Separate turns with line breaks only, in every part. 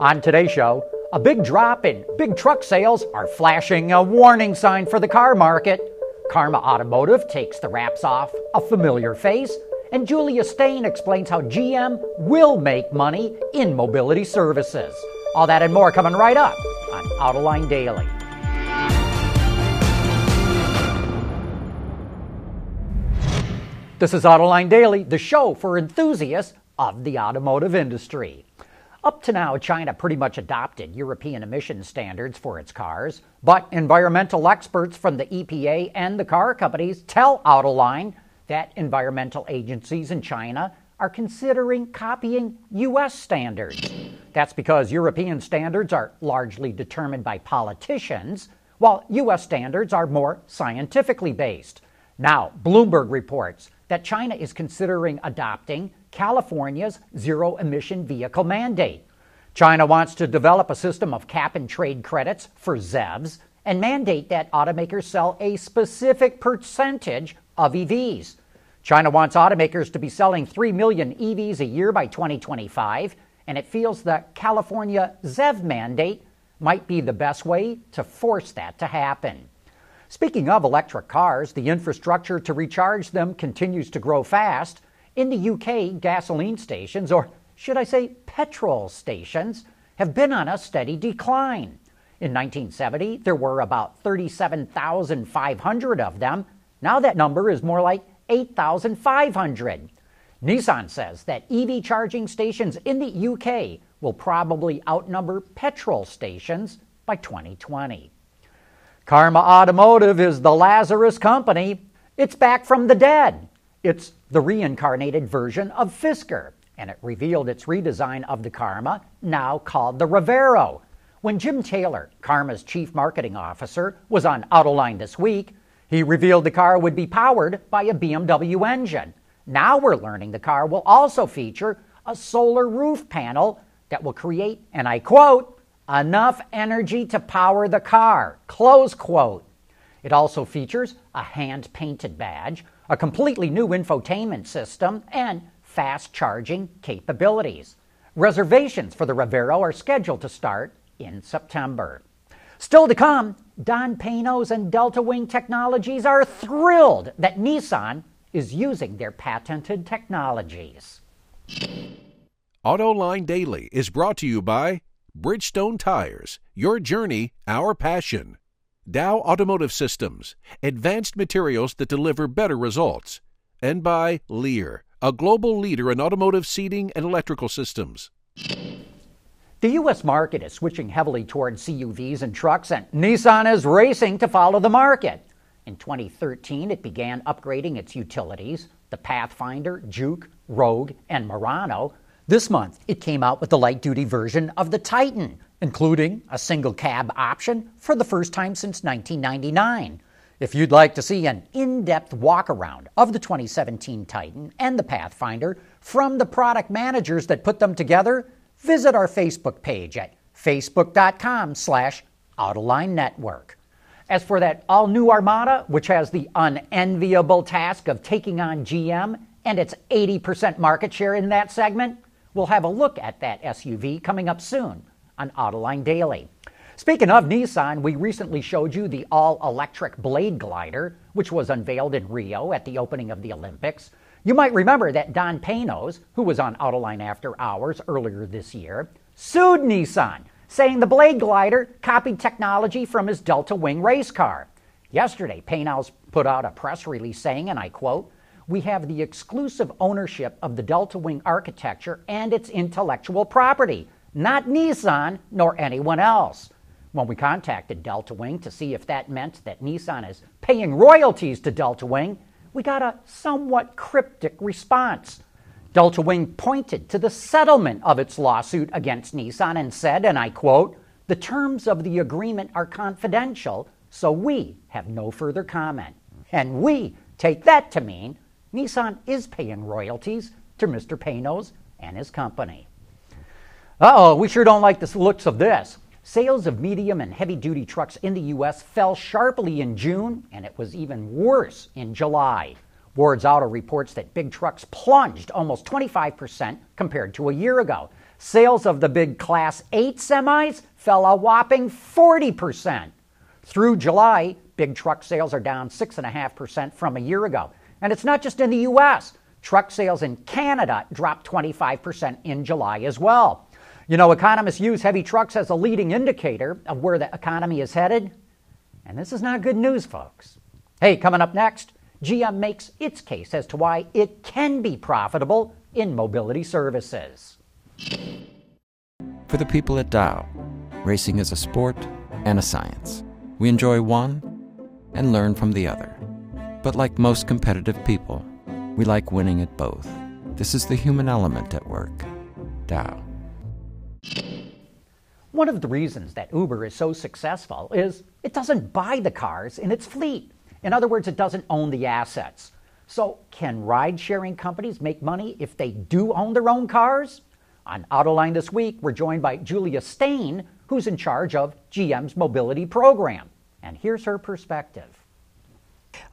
On today's show, a big drop in big truck sales are flashing a warning sign for the car market. Karma Automotive takes the wraps off a familiar face, and Julia Steyn explains how GM will make money in mobility services. All that and more coming right up on Autoline Daily. This is Autoline Daily, the show for enthusiasts of the automotive industry. Up to now, China pretty much adopted European emission standards for its cars, but environmental experts from the EPA and the car companies tell Autoline that environmental agencies in China are considering copying U.S. standards. That's because European standards are largely determined by politicians, while U.S. standards are more scientifically based. Now, Bloomberg reports that China is considering adopting California's zero emission vehicle mandate. China wants to develop a system of cap and trade credits for ZEVs and mandate that automakers sell a specific percentage of EVs. China wants automakers to be selling 3 million EVs a year by 2025, and it feels the California ZEV mandate might be the best way to force that to happen. Speaking of electric cars, the infrastructure to recharge them continues to grow fast. In the UK, gasoline stations, or should I say petrol stations, have been on a steady decline. In 1970, there were about 37,500 of them. Now that number is more like 8,500. Nissan says that EV charging stations in the UK will probably outnumber petrol stations by 2020. Karma Automotive is the Lazarus company. It's back from the dead. It's the reincarnated version of Fisker, and it revealed its redesign of the Karma, now called the Revero. When Jim Taylor, Karma's chief marketing officer, was on Autoline this week, he revealed the car would be powered by a BMW engine. Now we're learning the car will also feature a solar roof panel that will create, and I quote, enough energy to power the car. Close quote. It also features a hand painted badge, a completely new infotainment system, and fast charging capabilities. Reservations for the Revero are scheduled to start in September. Still to come, Don Panoz and Delta Wing Technologies are thrilled that Nissan is using their patented technologies.
AutoLine Daily is brought to you by Bridgestone Tires, your journey, our passion. Dow Automotive Systems, advanced materials that deliver better results. And by Lear, a global leader in automotive seating and electrical systems.
The U.S. market is switching heavily toward CUVs and trucks, and Nissan is racing to follow the market. In 2013, it began upgrading its utilities the Pathfinder, Juke, Rogue, and Murano this month, it came out with the light duty version of the Titan, including a single cab option for the first time since 1999. If you'd like to see an in depth walk around of the 2017 Titan and the Pathfinder from the product managers that put them together, visit our Facebook page at facebook.com slash Autoline Network. As for that all new Armada, which has the unenviable task of taking on GM and its 80% market share in that segment, We'll have a look at that SUV coming up soon on Autoline Daily. Speaking of Nissan, we recently showed you the all electric Blade Glider, which was unveiled in Rio at the opening of the Olympics. You might remember that Don Panoz, who was on Autoline After Hours earlier this year, sued Nissan, saying the Blade Glider copied technology from his Delta Wing race car. Yesterday, Panoz put out a press release saying, and I quote, we have the exclusive ownership of the Delta Wing architecture and its intellectual property, not Nissan nor anyone else. When we contacted Delta Wing to see if that meant that Nissan is paying royalties to Delta Wing, we got a somewhat cryptic response. Delta Wing pointed to the settlement of its lawsuit against Nissan and said, and I quote, the terms of the agreement are confidential, so we have no further comment. And we take that to mean Nissan is paying royalties to Mr. Panoz and his company. Uh oh, we sure don't like the looks of this. Sales of medium and heavy duty trucks in the U.S. fell sharply in June, and it was even worse in July. Ward's Auto reports that big trucks plunged almost 25% compared to a year ago. Sales of the big Class 8 semis fell a whopping 40%. Through July, big truck sales are down 6.5% from a year ago. And it's not just in the U.S., truck sales in Canada dropped 25% in July as well. You know, economists use heavy trucks as a leading indicator of where the economy is headed. And this is not good news, folks. Hey, coming up next, GM makes its case as to why it can be profitable in mobility services.
For the people at Dow, racing is a sport and a science. We enjoy one and learn from the other. But like most competitive people, we like winning at both. This is the human element at work. Dow.
One of the reasons that Uber is so successful is it doesn't buy the cars in its fleet. In other words, it doesn't own the assets. So, can ride sharing companies make money if they do own their own cars? On Autoline this week, we're joined by Julia Steyn, who's in charge of GM's mobility program. And here's her perspective.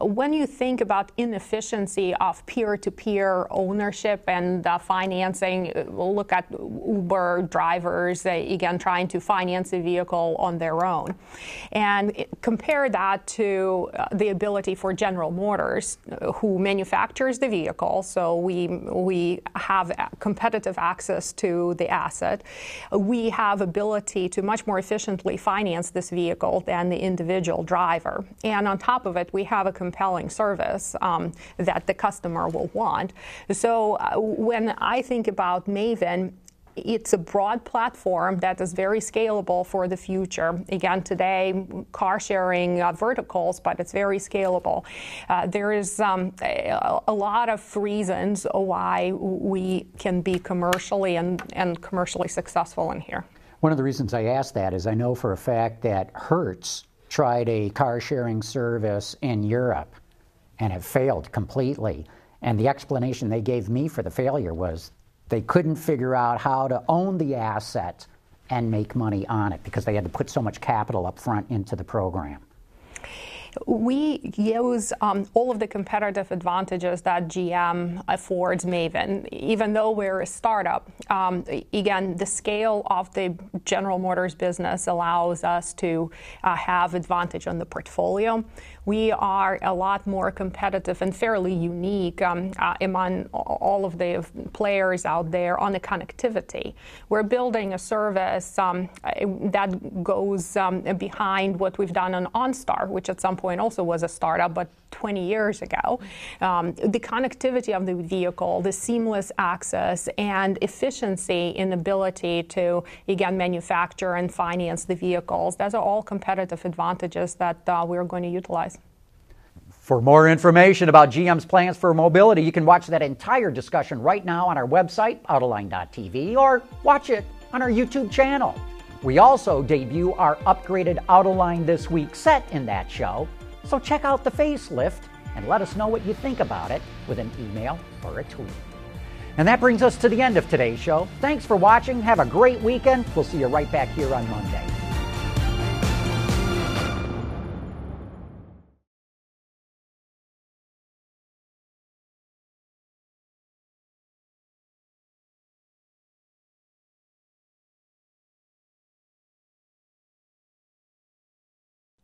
When you think about inefficiency of peer-to-peer ownership and uh, financing, we'll look at Uber drivers, uh, again, trying to finance a vehicle on their own. And compare that to uh, the ability for General Motors, uh, who manufactures the vehicle, so we, we have competitive access to the asset. We have ability to much more efficiently finance this vehicle than the individual driver. And on top of it, we have a compelling service um, that the customer will want. So uh, when I think about Maven, it's a broad platform that is very scalable for the future. Again, today, car sharing uh, verticals, but it's very scalable. Uh, there is um, a, a, lot of reasons why we can be commercially and, and commercially successful in here.
One of the reasons I ask that is I know for a fact that Hertz tried a car sharing service in Europe and have failed completely. And the explanation they gave me for the failure was they couldn't figure out how to own the asset and make money on it because they had to put so much capital up front into the program
we use um, all of the competitive advantages that GM affords Maven. Even though we're a startup, um, again, the scale of the General Motors business allows us to uh, have advantage on the portfolio we are a lot more competitive and fairly unique um, uh, among all of the players out there on the connectivity. We're building a service um, that goes um, behind what we've done on OnStar, which at some point also was a startup, but 20 years ago. Um, the connectivity of the vehicle, the seamless access, and efficiency in ability to, again, manufacture and finance the vehicles, those are all competitive advantages that uh, we're going to utilize.
For more information about GM's plans for mobility, you can watch that entire discussion right now on our website, Autoline.tv, or watch it on our YouTube channel. We also debut our upgraded Autoline This Week set in that show, so check out the facelift and let us know what you think about it with an email or a tweet. And that brings us to the end of today's show. Thanks for watching. Have a great weekend. We'll see you right back here on Monday.